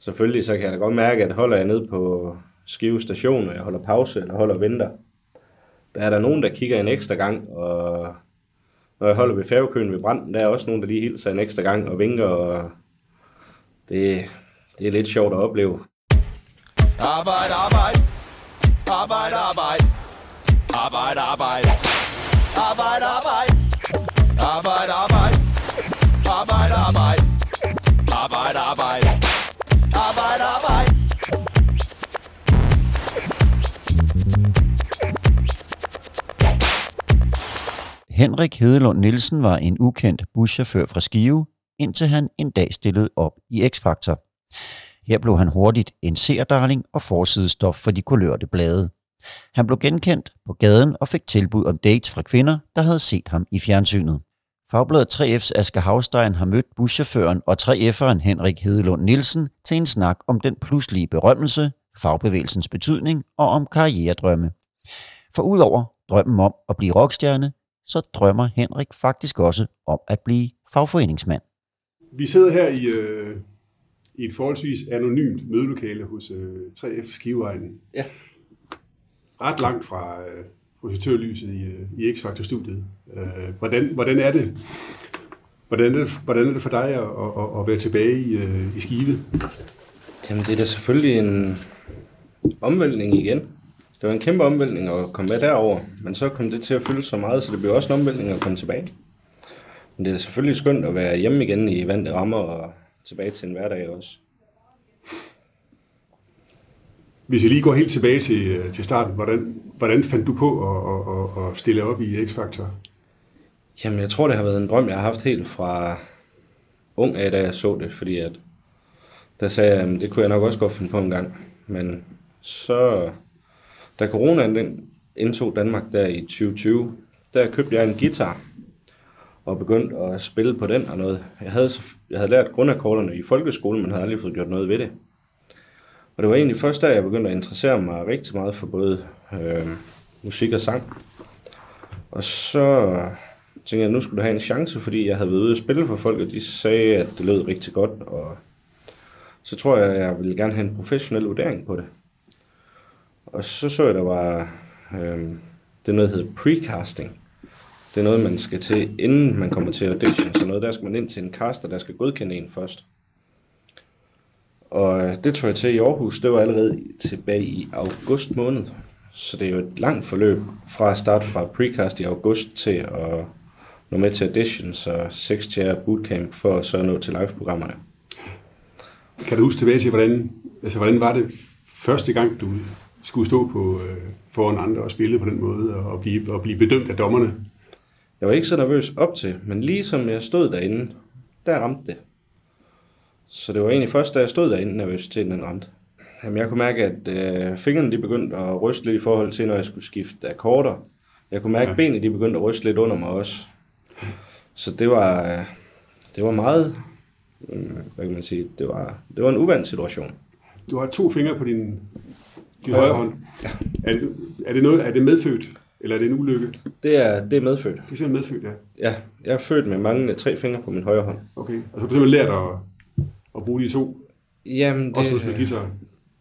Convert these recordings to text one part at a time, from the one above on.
selvfølgelig så kan jeg da godt mærke, at holder jeg ned på Skive station, og jeg holder pause eller holder venter, der er der nogen, der kigger en ekstra gang, og når jeg holder ved færgekøen ved branden, der er også nogen, der lige hilser en ekstra gang og vinker, og det, det er lidt sjovt at opleve. Arbejde, arbejde. Arbejde, arbejde. Arbejde, arbejde. Arbejde, arbejde. Arbejde, arbejde. Arbejde, arbejde. Arbejde, arbejde. Arbejde, arbejde. Henrik Hedelund Nielsen var en ukendt buschauffør fra Skive, indtil han en dag stillede op i X-Factor. Her blev han hurtigt en seerdarling og forsidestof for de kulørte blade. Han blev genkendt på gaden og fik tilbud om dates fra kvinder, der havde set ham i fjernsynet. Fagbladet 3F's Asger Havstein har mødt buschaufføren og 3F'eren Henrik Hedelund Nielsen til en snak om den pludselige berømmelse, fagbevægelsens betydning og om karrieredrømme. For udover drømmen om at blive rockstjerne, så drømmer Henrik faktisk også om at blive fagforeningsmand. Vi sidder her i, øh, i et forholdsvis anonymt mødelokale hos øh, 3F Skiveegnen. Ja. Ret langt fra øh, projektørlyset i, i X-Factor-studiet. Øh, hvordan, hvordan, er det, hvordan, er det, hvordan er det for dig at, at, at være tilbage i, øh, i skivet? Jamen, det er da selvfølgelig en omvæltning igen. Det var en kæmpe omvæltning at komme med derover, men så kom det til at fylde så meget, så det blev også en omvæltning at komme tilbage. Men det er selvfølgelig skønt at være hjemme igen i vante rammer og tilbage til en hverdag også. Hvis jeg lige går helt tilbage til, øh, til starten, hvordan, hvordan fandt du på at, at, at, stille op i X-Factor? Jamen, jeg tror, det har været en drøm, jeg har haft helt fra ung af, da jeg så det, fordi at der sagde jeg, at det kunne jeg nok også godt finde på en gang. Men så, da coronaen den indtog Danmark der i 2020, der købte jeg en guitar og begyndte at spille på den og noget. Jeg havde, jeg havde lært grundakkorderne i folkeskolen, men havde aldrig fået gjort noget ved det. Og det var egentlig først da, jeg begyndte at interessere mig rigtig meget for både øh, musik og sang. Og så tænkte jeg, at nu skulle du have en chance, fordi jeg havde været ude og spille for folk, og de sagde, at det lød rigtig godt. Og så tror jeg, at jeg ville gerne have en professionel vurdering på det. Og så så jeg, der var øh, det noget, der hedder precasting. Det er noget, man skal til, inden man kommer til audition. Så noget, der skal man ind til en caster, der skal godkende en først. Og det tog jeg til i Aarhus. Det var allerede tilbage i august måned. Så det er jo et langt forløb fra at starte fra precast i august til at nå med til audition, så 6 chair bootcamp for at så nå til live-programmerne. Kan du huske tilbage til, hvordan, altså, hvordan var det første gang, du skulle stå på, øh, foran andre og spille på den måde, og blive, og blive bedømt af dommerne? Jeg var ikke så nervøs op til, men lige som jeg stod derinde, der ramte det. Så det var egentlig først, da jeg stod derinde, nervøs til den ramte. Jamen, jeg kunne mærke, at øh, fingrene de begyndte at ryste lidt i forhold til, når jeg skulle skifte akkorder. Jeg kunne mærke, at benene de begyndte at ryste lidt under mig også. Så det var, øh, det var meget, øh, hvad kan man sige, det var, det var en uvant situation. Du har to fingre på din, din Højre. højre hånd. Ja. Er, det, er, det noget, er det medfødt, eller er det en ulykke? Det er, det er medfødt. Det er simpelthen medfødt, ja. Ja, jeg er født med mange tre fingre på min højre hånd. Okay. Og så har du simpelthen lært at, at bruge de to, Jamen, det, også spiller guitar.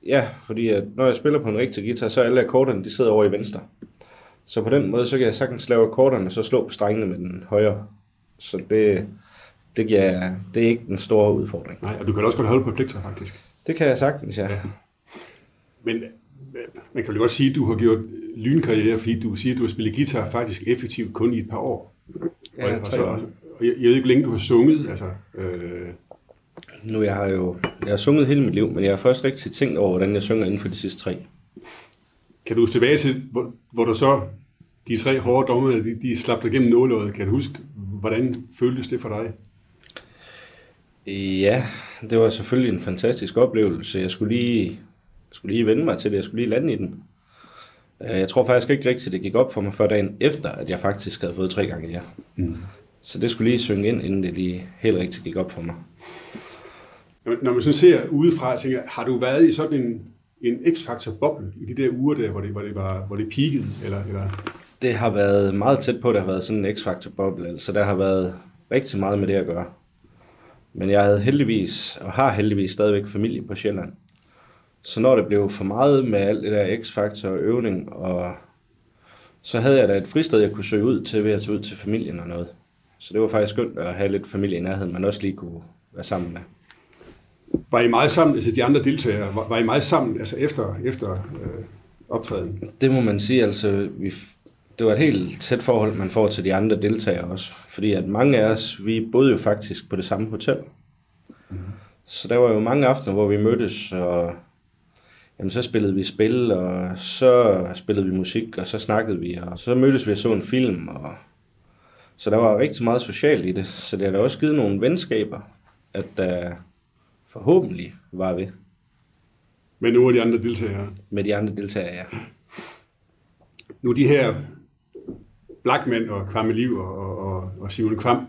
Ja, fordi at når jeg spiller på en rigtig guitar, så er alle akkorderne, de sidder over i venstre. Så på den måde, så kan jeg sagtens lave akkorderne, og så slå på strengene med den højre. Så det, det, giver, det er ikke den store udfordring. Nej, og du kan også godt holde på plekter, faktisk. Det kan jeg sagtens, ja. Men øh, man kan jo godt sige, at du har gjort lynkarriere, fordi du siger, at du har spillet guitar faktisk effektivt kun i et par år. Ja, og, og, tre så, og jeg, jeg ved ikke, hvor længe du har sunget. Altså, øh, Nu jeg har jo jeg har sunget hele mit liv, men jeg har først rigtig tænkt over, hvordan jeg synger inden for de sidste tre. kan du huske tilbage til, hvor, hvor du så, de tre hårde dommer, de, de slap dig gennem nåløjet. Kan du huske, hvordan føltes det for dig? Ja, det var selvfølgelig en fantastisk oplevelse. Jeg skulle lige, jeg skulle lige vende mig til det. Jeg skulle lige lande i den. Øh, Jeg tror faktisk ikke rigtigt, det gik op for mig før dagen efter, at jeg faktisk havde fået tre gange ja. Mm. Så det skulle lige synge ind, inden det lige helt rigtigt gik op for mig. Når man- Når man sådan ser udefra, tænker, har du været i sådan en, en x-faktor-boble i de der uger der, hvor det, hvor det, var, hvor det peakede? Eller, eller? Det har været meget tæt på, at det har været sådan en x-faktor-boble, så der har været rigtig meget med det at gøre. Men jeg havde heldigvis, og har heldigvis stadigvæk familie på Sjælland. Så når det blev for meget med alt det der X-faktor og øvning, og så havde jeg da et fristed, jeg kunne søge ud til ved at tage ud til familien og noget. Så det var faktisk skønt at have lidt familie i nærheden, man også lige kunne være sammen med. Var I meget sammen, altså de andre deltagere, var, var I meget sammen altså efter, efter øh, optræden? Det må man sige, altså vi, det var et helt tæt forhold, man får til de andre deltagere også. Fordi at mange af os, vi boede jo faktisk på det samme hotel. Mm. Så der var jo mange aftener, hvor vi mødtes, og jamen, så spillede vi spil, og så spillede vi musik, og så snakkede vi, og så mødtes vi og så en film. Og... Så der var rigtig meget socialt i det, så det har da også givet nogle venskaber, at der forhåbentlig var vi Med nogle af de andre deltagere? med de andre deltagere, ja. Nu de her Blackman og Kvamme Liv og, og, og, og Simon Kvam,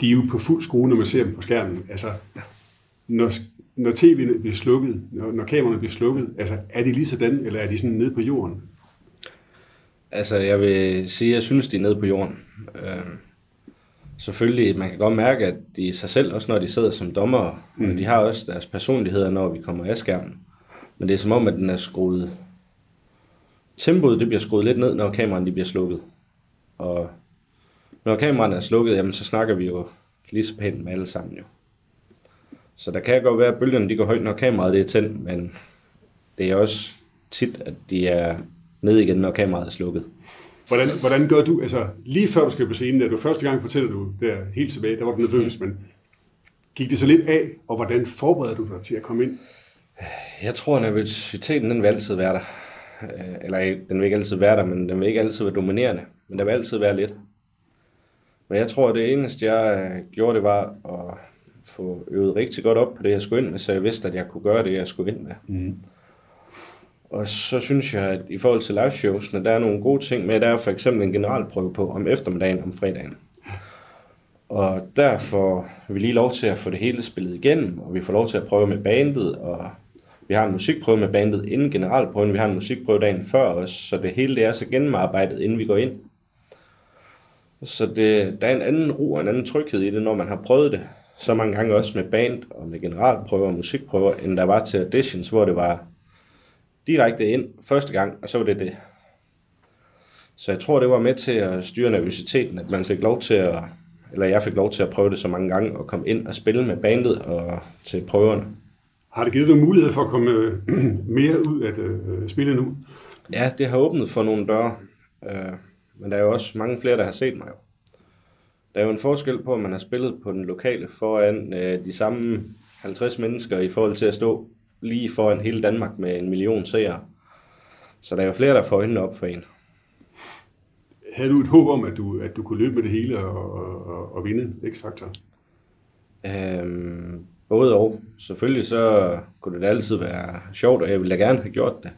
de er jo på fuld skrue, når man ser dem på skærmen. Altså, når, når tv'et bliver slukket, når, når kameraerne bliver slukket, altså, er de lige sådan, eller er de sådan nede på jorden? Altså, jeg vil sige, at jeg synes, de er nede på jorden. Øh, selvfølgelig, man kan godt mærke, at de er sig selv, også når de sidder som dommer, mm. men de har også deres personligheder, når vi kommer af skærmen. Men det er som om, at den er skruet... Tempoet, det bliver skruet lidt ned, når kameraerne bliver slukket. Og når kameraerne er slukket, jamen, så snakker vi jo lige så pænt med alle sammen jo. Så der kan godt være, at bølgerne de går højt, når kameraet det er tændt, men det er også tit, at de er ned igen, når kameraet er slukket. Hvordan, hvordan gør du, altså lige før du skal på scenen, da du første gang fortæller du der helt tilbage, der var du nervøs, men gik det så lidt af, og hvordan forbereder du dig til at komme ind? Jeg tror, at nervøsiteten den vil altid være der. Øh, Eller den vil ikke altid være der, men den vil ikke altid være dominerende. Men der vil altid være lidt. Men jeg tror, at det eneste, jeg øh, gjorde, det var at få øvet rigtig godt op på det, jeg skulle ind med, så jeg vidste, at jeg kunne gøre det, jeg skulle ind med. Mm. Og så synes jeg, at i forhold til live showsene, der er nogle gode ting med. Der er for eksempel en generalprøve på om eftermiddagen om fredagen. Og der får vi lige lov til at få det hele spillet igennem, og vi får lov til at prøve med bandet, og vi har en musikprøve med bandet inden generalprøven, vi har en musikprøve dagen før os, så det hele det er så gennemarbejdet, inden vi går ind. Så det, der er en anden ro og en anden tryghed i det, når man har prøvet det så mange gange også med band og med generalprøver og musikprøver, end der var til auditions, hvor det var direkte ind første gang, og så var det det. Så jeg tror, det var med til at styre nervøsiteten, at man fik lov til at, eller jeg fik lov til at prøve det så mange gange, og komme ind og spille med bandet og til prøverne. Har det givet dig mulighed for at komme øh, mere ud af øh, spillet nu? Ja, det har åbnet for nogle døre, øh, men der er jo også mange flere, der har set mig. Der er jo en forskel på, at man har spillet på den lokale foran øh, de samme 50 mennesker i forhold til at stå lige foran hele Danmark med en million seere. Så der er jo flere, der får øjnene op for en. Havde du et håb om, at du, at du kunne løbe med det hele og, og, og, vinde X-Factor? Øhm, både og. Selvfølgelig så kunne det da altid være sjovt, og jeg ville da gerne have gjort det.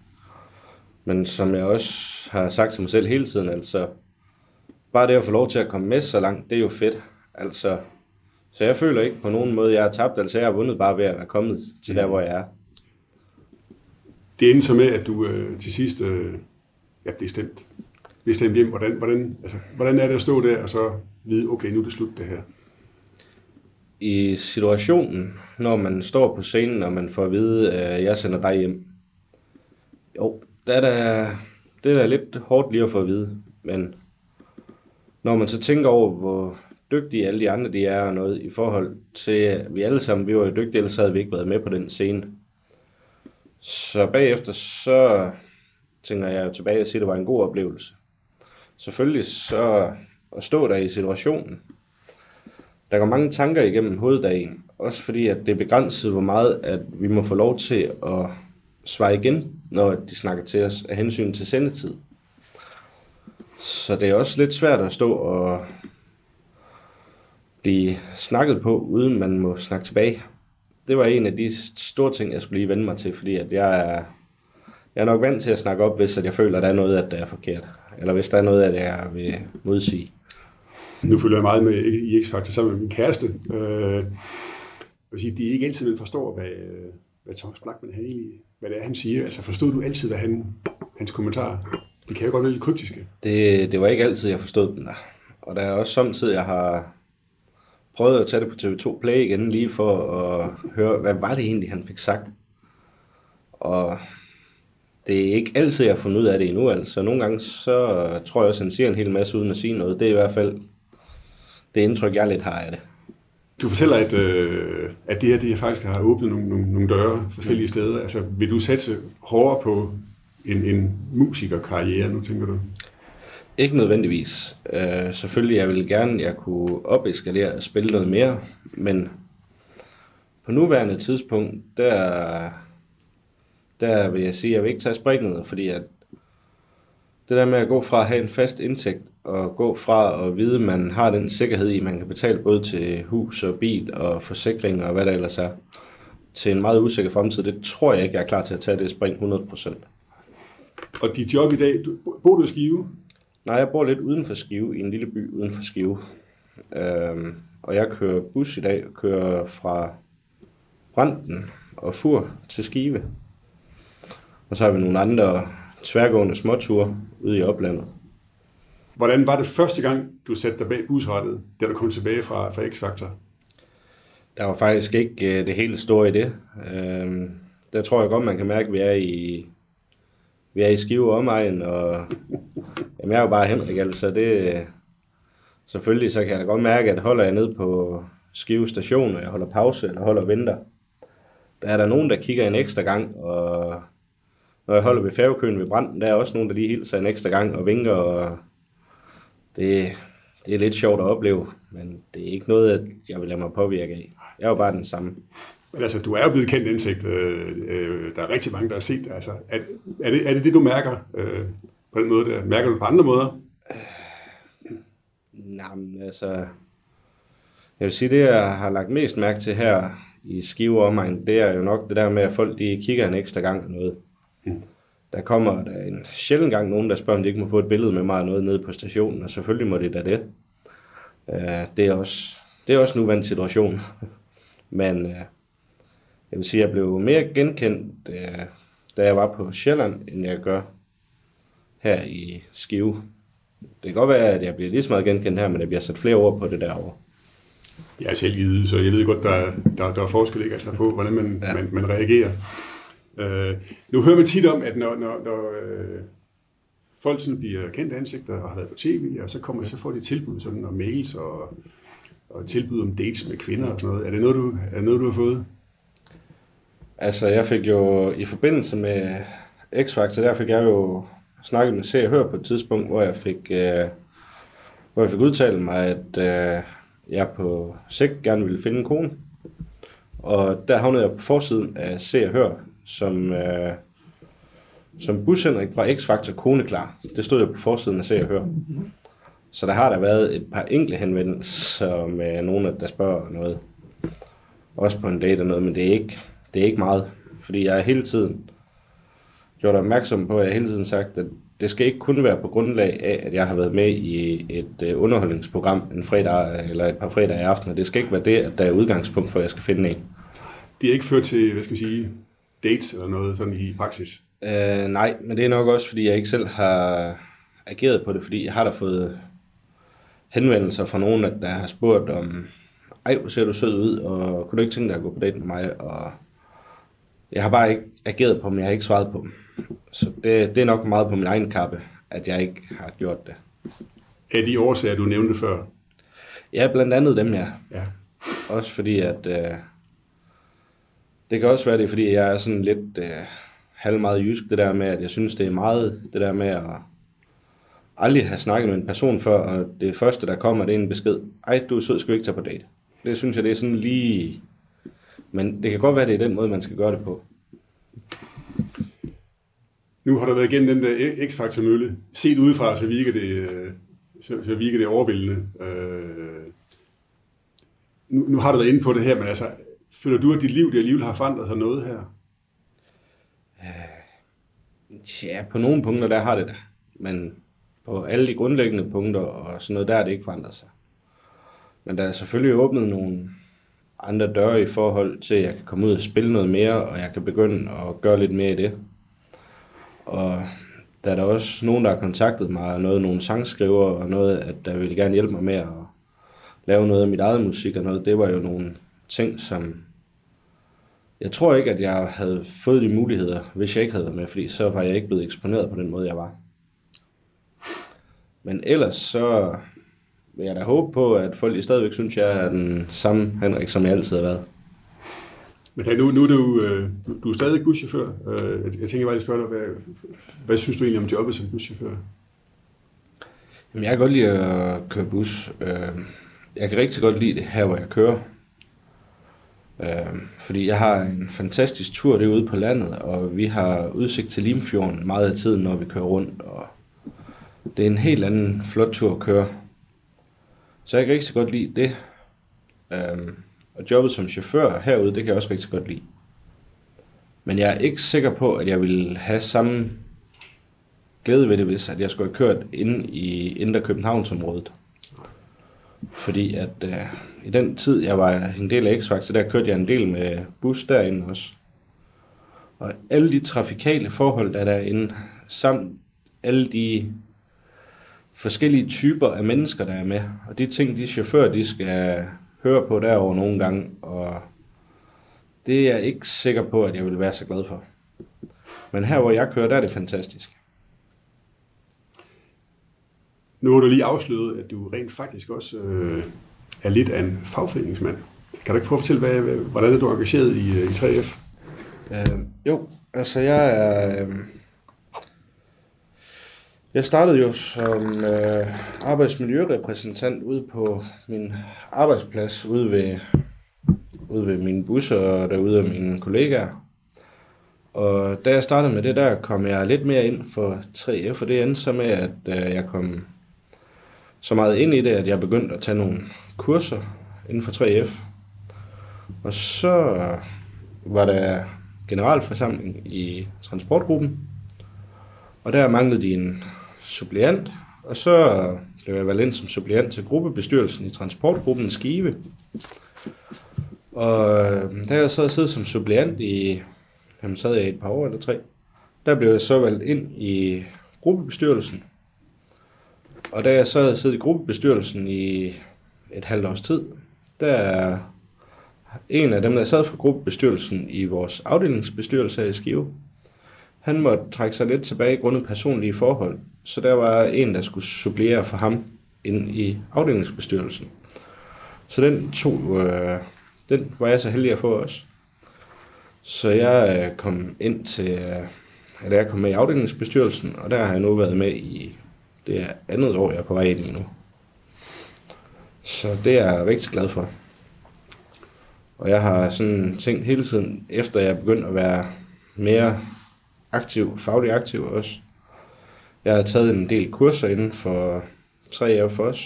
Men som jeg også har sagt til mig selv hele tiden, altså bare det at få lov til at komme med så langt, det er jo fedt. Altså, så jeg føler ikke på nogen måde, jeg har tabt, altså jeg har vundet bare ved at være kommet til der, hvor jeg er. Det endte så med, at du øh, til sidst øh, ja, blev stemt. Blev stemt hjem. Hvordan, hvordan, altså, hvordan er det at stå der og så vide, okay, nu er det slut det her? I situationen, når man står på scenen, og man får at vide, at jeg sender dig hjem. Jo, der er da, det er da lidt hårdt lige at få at vide, men når man så tænker over, hvor dygtige alle de andre de er og noget i forhold til, at vi alle sammen, vi var jo dygtige, ellers havde vi ikke været med på den scene. Så bagefter, så tænker jeg tilbage og siger, at det var en god oplevelse. Selvfølgelig så at stå der i situationen, der går mange tanker igennem hovedet af en. Også fordi, at det er begrænset, hvor meget at vi må få lov til at svare igen, når de snakker til os af hensyn til sendetid. Så det er også lidt svært at stå og blive snakket på, uden man må snakke tilbage. Det var en af de store ting, jeg skulle lige vende mig til, fordi at jeg er, jeg er nok vant til at snakke op, hvis at jeg føler, at der er noget, at det er forkert. Eller hvis der er noget, at jeg vil modsige. Nu følger jeg meget med i X-Factor sammen med min kæreste. Øh, jeg vil sige, det er ikke altid, man forstår, hvad, hvad Thomas Blackman han egentlig, hvad det er, han siger. Altså forstod du altid, hvad han, hans kommentarer? De kan jo godt være lidt kryptiske. Det, det var ikke altid, jeg forstod den der. Og der er også samtidig, jeg har prøvede at tage det på TV2 Play igen, lige for at høre, hvad var det egentlig, han fik sagt. Og det er ikke altid, jeg har fundet ud af det endnu. Altså, nogle gange så tror jeg også, han siger en hel masse uden at sige noget. Det er i hvert fald det indtryk, jeg lidt har af det. Du fortæller, at, øh, at det her det faktisk har åbnet nogle, nogle, nogle døre forskellige steder. Altså, vil du satse hårdere på en, en musikerkarriere nu, tænker du? Ikke nødvendigvis. Øh, selvfølgelig, jeg vil gerne, jeg kunne opeskalere og spille noget mere, men på nuværende tidspunkt, der, der vil jeg sige, at jeg vil ikke tage springet, fordi at det der med at gå fra at have en fast indtægt og gå fra at vide, at man har den sikkerhed i, at man kan betale både til hus og bil og forsikring og hvad der ellers er, til en meget usikker fremtid, det tror jeg ikke, jeg er klar til at tage det spring 100%. Og dit job i dag, du, bor du i Skive? Nej, jeg bor lidt uden for Skive, i en lille by uden for Skive. Øhm, og jeg kører bus i dag, kører fra Branden og Fur til Skive. Og så har vi nogle andre tværgående småture ude i oplandet. Hvordan var det første gang, du satte dig bag busrettet, da du kom tilbage fra, fra X-Factor? Der var faktisk ikke uh, det hele store i det. Uh, der tror jeg godt, man kan mærke, at vi er i, vi er i Skive omegn, og jamen, jeg er jo bare Henrik, altså det, selvfølgelig så kan jeg da godt mærke, at holder jeg ned på Skive station, og jeg holder pause, eller holder vinter, venter, der er der nogen, der kigger en ekstra gang, og når jeg holder ved færgekøen ved branden, der er også nogen, der lige hilser en ekstra gang og vinker, og det, det er lidt sjovt at opleve, men det er ikke noget, jeg vil lade mig påvirke af. Jeg er jo bare den samme. Men altså, du er jo blevet kendt indsigt. Øh, øh, der er rigtig mange, der har set. Altså, er, er, det, er det det, du mærker øh, på den måde der? Mærker du det på andre måder? Nej, men altså... Jeg vil sige, det jeg har lagt mest mærke til her i Skive omegn, det er jo nok det der med, at folk de kigger en ekstra gang og noget. Mm. Der kommer der en sjældent gang nogen, der spørger, om de ikke må få et billede med mig noget nede på stationen, og selvfølgelig må det da det. Uh, det, er også, det er også en uvandt situation. Men uh, jeg vil sige, jeg blev mere genkendt, uh, da jeg var på Sjælland, end jeg gør her i Skive. Det kan godt være, at jeg bliver lige så meget genkendt her, men jeg bliver sat flere ord på det derovre. Jeg er selv givet, så jeg ved godt, der, der, der er forskel ikke, altså på, hvordan man, ja. man, man reagerer. Øh, nu hører man tit om, at når, når, når øh, folk sådan bliver kendt ansigter og har været på tv, og så, kommer, så får de tilbud sådan, og mails og, og tilbud om dates med kvinder og sådan noget. Er det noget, du, er det noget, du har fået? Altså, jeg fik jo i forbindelse med X-Factor, der fik jeg jo snakket med Se og Hør på et tidspunkt, hvor jeg fik, øh, hvor jeg fik udtalt mig, at øh, jeg på sigt gerne ville finde en kone. Og der havnede jeg på forsiden af Se og Hør, som, øh, som Bus Henrik fra X-Factor kone klar. Det stod jeg på forsiden af Se og Hør. Så der har der været et par enkle henvendelser med nogen, der spørger noget. Også på en date og noget, men det er ikke, det er ikke meget. Fordi jeg er hele tiden gjort opmærksom på, at jeg hele tiden sagt, at det skal ikke kun være på grundlag af, at jeg har været med i et uh, underholdningsprogram en fredag eller et par fredage aften. Det skal ikke være det, at der er udgangspunkt for, at jeg skal finde en. Det er ikke ført til, hvad skal vi sige, dates eller noget sådan i praksis? Uh, nej, men det er nok også, fordi jeg ikke selv har ageret på det, fordi jeg har da fået henvendelser fra nogen, der har spurgt om, ej, hvor ser du sød ud, og kunne du ikke tænke dig at gå på date med mig? Og jeg har bare ikke ageret på dem, jeg har ikke svaret på dem. Så det, det er nok meget på min egen kappe, at jeg ikke har gjort det. Er de årsager, du nævnte før? Ja, blandt andet dem, ja. Ja. Også fordi, at øh, det kan også være det, fordi jeg er sådan lidt øh, halv meget jysk, det der med, at jeg synes, det er meget det der med at aldrig have snakket med en person før, og det første, der kommer, det er en besked. Ej, du er sød, skal vi ikke tage på date? Det synes jeg, det er sådan lige... Men det kan godt være, det er den måde, man skal gøre det på. Nu har der været igennem den der X-Factor mølle. Set udefra, så virker det, øh, så, så virker det overvældende. Øh, nu, nu har du været inde på det her, men altså, føler du, at dit liv det alligevel har forandret sig noget her? Ja, på nogle punkter, der har det det. Men på alle de grundlæggende punkter og sådan noget, der er det ikke forandret sig. Men der er selvfølgelig åbnet nogle andre døre i forhold til, at jeg kan komme ud og spille noget mere, og jeg kan begynde at gøre lidt mere i det. Og der er der også nogen, der har kontaktet mig, og noget, nogle sangskriver og noget, at der vil gerne hjælpe mig med at lave noget af mit eget musik og noget, det var jo nogle ting, som jeg tror ikke, at jeg havde fået de muligheder, hvis jeg ikke havde været med, fordi så var jeg ikke blevet eksponeret på den måde, jeg var. Men ellers så vil jeg da håbe på, at folk stadigvæk synes, jeg er den samme Henrik, som jeg altid har været. Men hey, nu, nu er du, øh, du, er stadig buschauffør. Øh, jeg, jeg tænker bare lige spørge dig, hvad, hvad synes du egentlig om jobbet som buschauffør? Jamen, jeg kan godt lide at køre bus. Øh, Jeg kan rigtig godt lide det her, hvor jeg kører. Øh, Fordi jeg har en fantastisk tur derude på landet, og vi har udsigt til Limfjorden meget af tiden, når vi kører rundt. Og det er en helt anden flot tur at køre. Så jeg kan rigtig godt lide det. Øhm, Og jobbet som chauffør herude, det kan jeg også rigtig godt lide. Men jeg er ikke sikker på, at jeg vil have samme glæde ved det, hvis at jeg skulle have kørt ind i Indre Københavnsområdet. Fordi at øh, i den tid, jeg var en del af X-Factor, der kørte jeg en del med bus derinde også. Og alle de trafikale forhold, der er derinde, samt alle de forskellige typer af mennesker, der er med, og de ting, de chauffører, de skal høre på derover nogle gange, og det er jeg ikke sikker på, at jeg vil være så glad for. Men her, hvor jeg kører, der er det fantastisk. Nu har du lige afsløret, at du rent faktisk også øh, er lidt af en fagforeningsmand. Kan du ikke prøve at fortælle, hvad, hvordan er du engageret i, øh, i 3F? Øh, jo, altså jeg er... Øh, jeg startede jo som øh, arbejdsmiljørepræsentant ude på min arbejdsplads, ude ved, ude ved mine busser og derude af mine kollegaer. Og da jeg startede med det der, kom jeg lidt mere ind for 3F, og det endte så med, at øh, jeg kom så meget ind i det, at jeg begyndte at tage nogle kurser inden for 3F. Og så var der generalforsamling i transportgruppen, og der manglede de en suppleant, og så blev jeg valgt ind som suppleant til gruppebestyrelsen i transportgruppen i Skive. Og øh, da jeg så siddet som suppleant i, jamen sad jeg i et par år eller tre, der blev jeg så valgt ind i gruppebestyrelsen. Og da jeg så havde siddet i gruppebestyrelsen i et halvt års tid, der er en af dem, der sad for gruppebestyrelsen i vores afdelingsbestyrelse i Skive, han måtte trække sig lidt tilbage grundet personlige forhold, så der var en, der skulle supplere for ham ind i afdelingsbestyrelsen. Så den tog, øh, den var jeg så heldig at få også. Så jeg øh, kom ind til, øh, at jeg kom med i afdelingsbestyrelsen, og der har jeg nu været med i det andet år, jeg er på vej ind i nu. Så det er jeg rigtig glad for. Og jeg har sådan tænkt hele tiden, efter jeg begyndte at være mere aktiv, faglig aktiv også. Jeg har taget en del kurser inden for 3F også.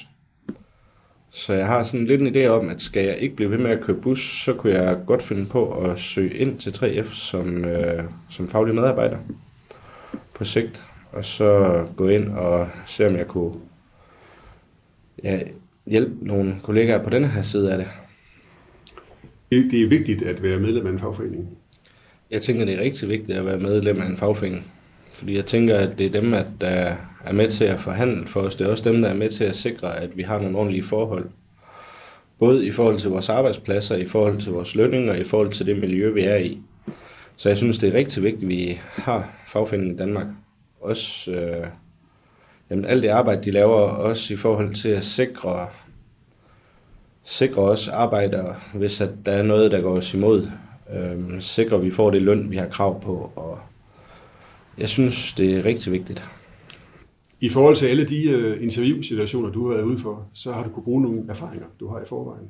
Så jeg har sådan lidt en idé om, at skal jeg ikke blive ved med at køre bus, så kunne jeg godt finde på at søge ind til 3F som, øh, som faglig medarbejder på sigt. Og så gå ind og se, om jeg kunne ja, hjælpe nogle kollegaer på denne her side af det. Det det er vigtigt at være medlem af en fagforening. Jeg tænker, det er rigtig vigtigt at være medlem af en fagforening. Fordi jeg tænker, at det er dem, at der er med til at forhandle for os. Det er også dem, der er med til at sikre, at vi har nogle ordentlige forhold. Både i forhold til vores arbejdspladser, i forhold til vores lønninger, i forhold til det miljø, vi er i. Så jeg synes, det er rigtig vigtigt, at vi har fagforeningen i Danmark. Også øh, jamen, alt det arbejde, de laver, også i forhold til at sikre, sikre os arbejdere, hvis at der er noget, der går os imod. Øh, sikre, at vi får det løn, vi har krav på. Og jeg synes, det er rigtig vigtigt. I forhold til alle de øh, interviewsituationer, du har været ude for, så har du kunne bruge nogle erfaringer, du har i forvejen.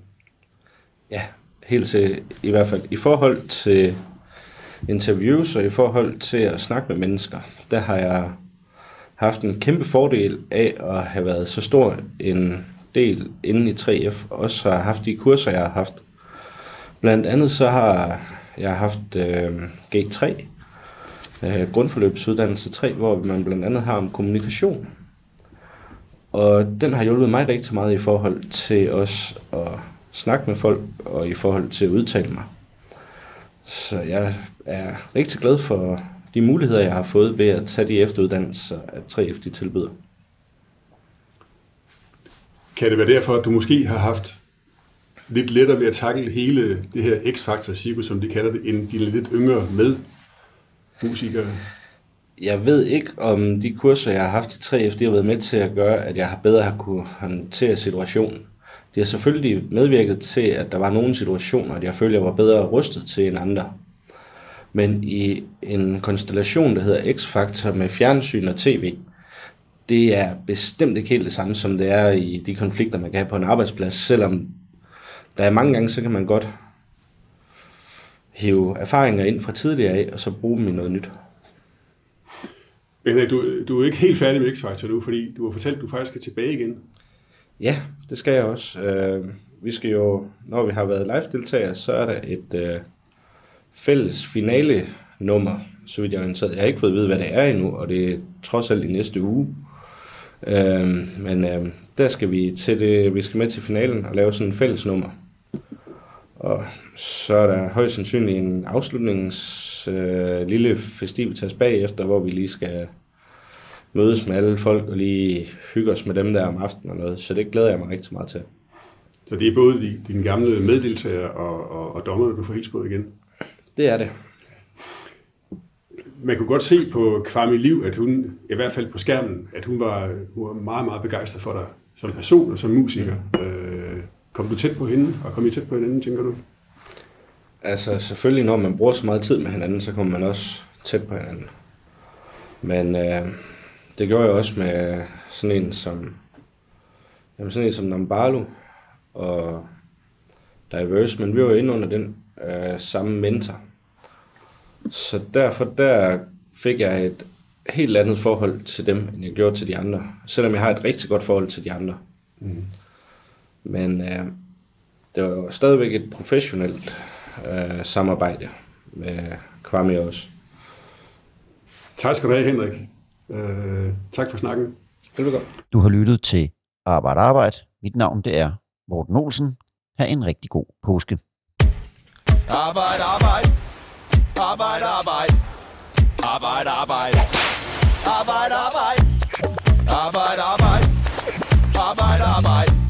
Ja, helt til, i hvert fald i forhold til interviews og i forhold til at snakke med mennesker, der har jeg haft en kæmpe fordel af at have været så stor en del inde i 3F, og også har haft de kurser, jeg har haft. Blandt andet så har jeg haft øh, G3, øh, grundforløbsuddannelse 3, hvor man blandt andet har om kommunikation. Og den har hjulpet mig rigtig meget i forhold til også at snakke med folk, og i forhold til at udtale mig. Så jeg er rigtig glad for de muligheder, jeg har fået ved at tage de efteruddannelser, at 3F de tilbyder. Kan det være derfor, at du måske har haft lidt lettere ved at takle hele det her X-Factor-cirkus, som de kalder det, end de lidt yngre med musikere? Jeg ved ikke, om de kurser, jeg har haft i 3F, de har været med til at gøre, at jeg har bedre har kunne håndtere situationen. Det har selvfølgelig medvirket til, at der var nogle situationer, at jeg følte, jeg var bedre rustet til end andre. Men i en konstellation, der hedder X-Factor med fjernsyn og tv, det er bestemt ikke helt det samme, som det er i de konflikter, man kan have på en arbejdsplads, selvom der er mange gange, så kan man godt hive erfaringer ind fra tidligere af, og så bruge dem i noget nyt. Men du, du er ikke helt færdig med X-Factor nu, fordi du har fortalt, at du faktisk skal tilbage igen. Ja, det skal jeg også. Øh, vi skal jo, når vi har været live-deltagere, så er der et øh, fælles finale nummer, så vidt jeg er orienteret. Jeg har ikke fået at vide, hvad det er endnu, og det er trods alt i næste uge. Øh, men øh, der skal vi til det, vi skal med til finalen og lave sådan en fælles nummer. Og så er der højst sandsynligt en afslutnings øh, lille festivitas bagefter, hvor vi lige skal mødes med alle folk og lige hygge os med dem der om aftenen og noget. Så det glæder jeg mig rigtig meget til. Så det er både de, dine gamle meddeltagere og, og, og dommerne, du får hils på igen? Det er det. Man kunne godt se på Kwame Liv, at hun, i hvert fald på skærmen, at hun var, hun var meget, meget begejstret for dig som person og som musiker. Øh, kom du tæt på hende, og kom I tæt på hinanden, tænker du? Altså selvfølgelig, når man bruger så meget tid med hinanden, så kommer man også tæt på hinanden. Men øh, det gjorde jeg også med sådan en som, jamen sådan en som Nambalo og Diverse, men vi var inde under den øh, samme mentor. Så derfor der fik jeg et helt andet forhold til dem, end jeg gjorde til de andre. Selvom jeg har et rigtig godt forhold til de andre. Mm. Men øh, det var jo stadigvæk et professionelt øh, samarbejde med Kwame også. Tak skal du have, Henrik. Øh, tak for snakken. Velbekomme. Du har lyttet til Arbejde Arbejde. Mit navn det er Morten Olsen. Ha' en rigtig god påske. Arbejde, arbejde. Arbejde, arbejde. Arbejde, arbejde. Arbejde, arbejde. Arbejde, arbejde. Arbejde, arbejde.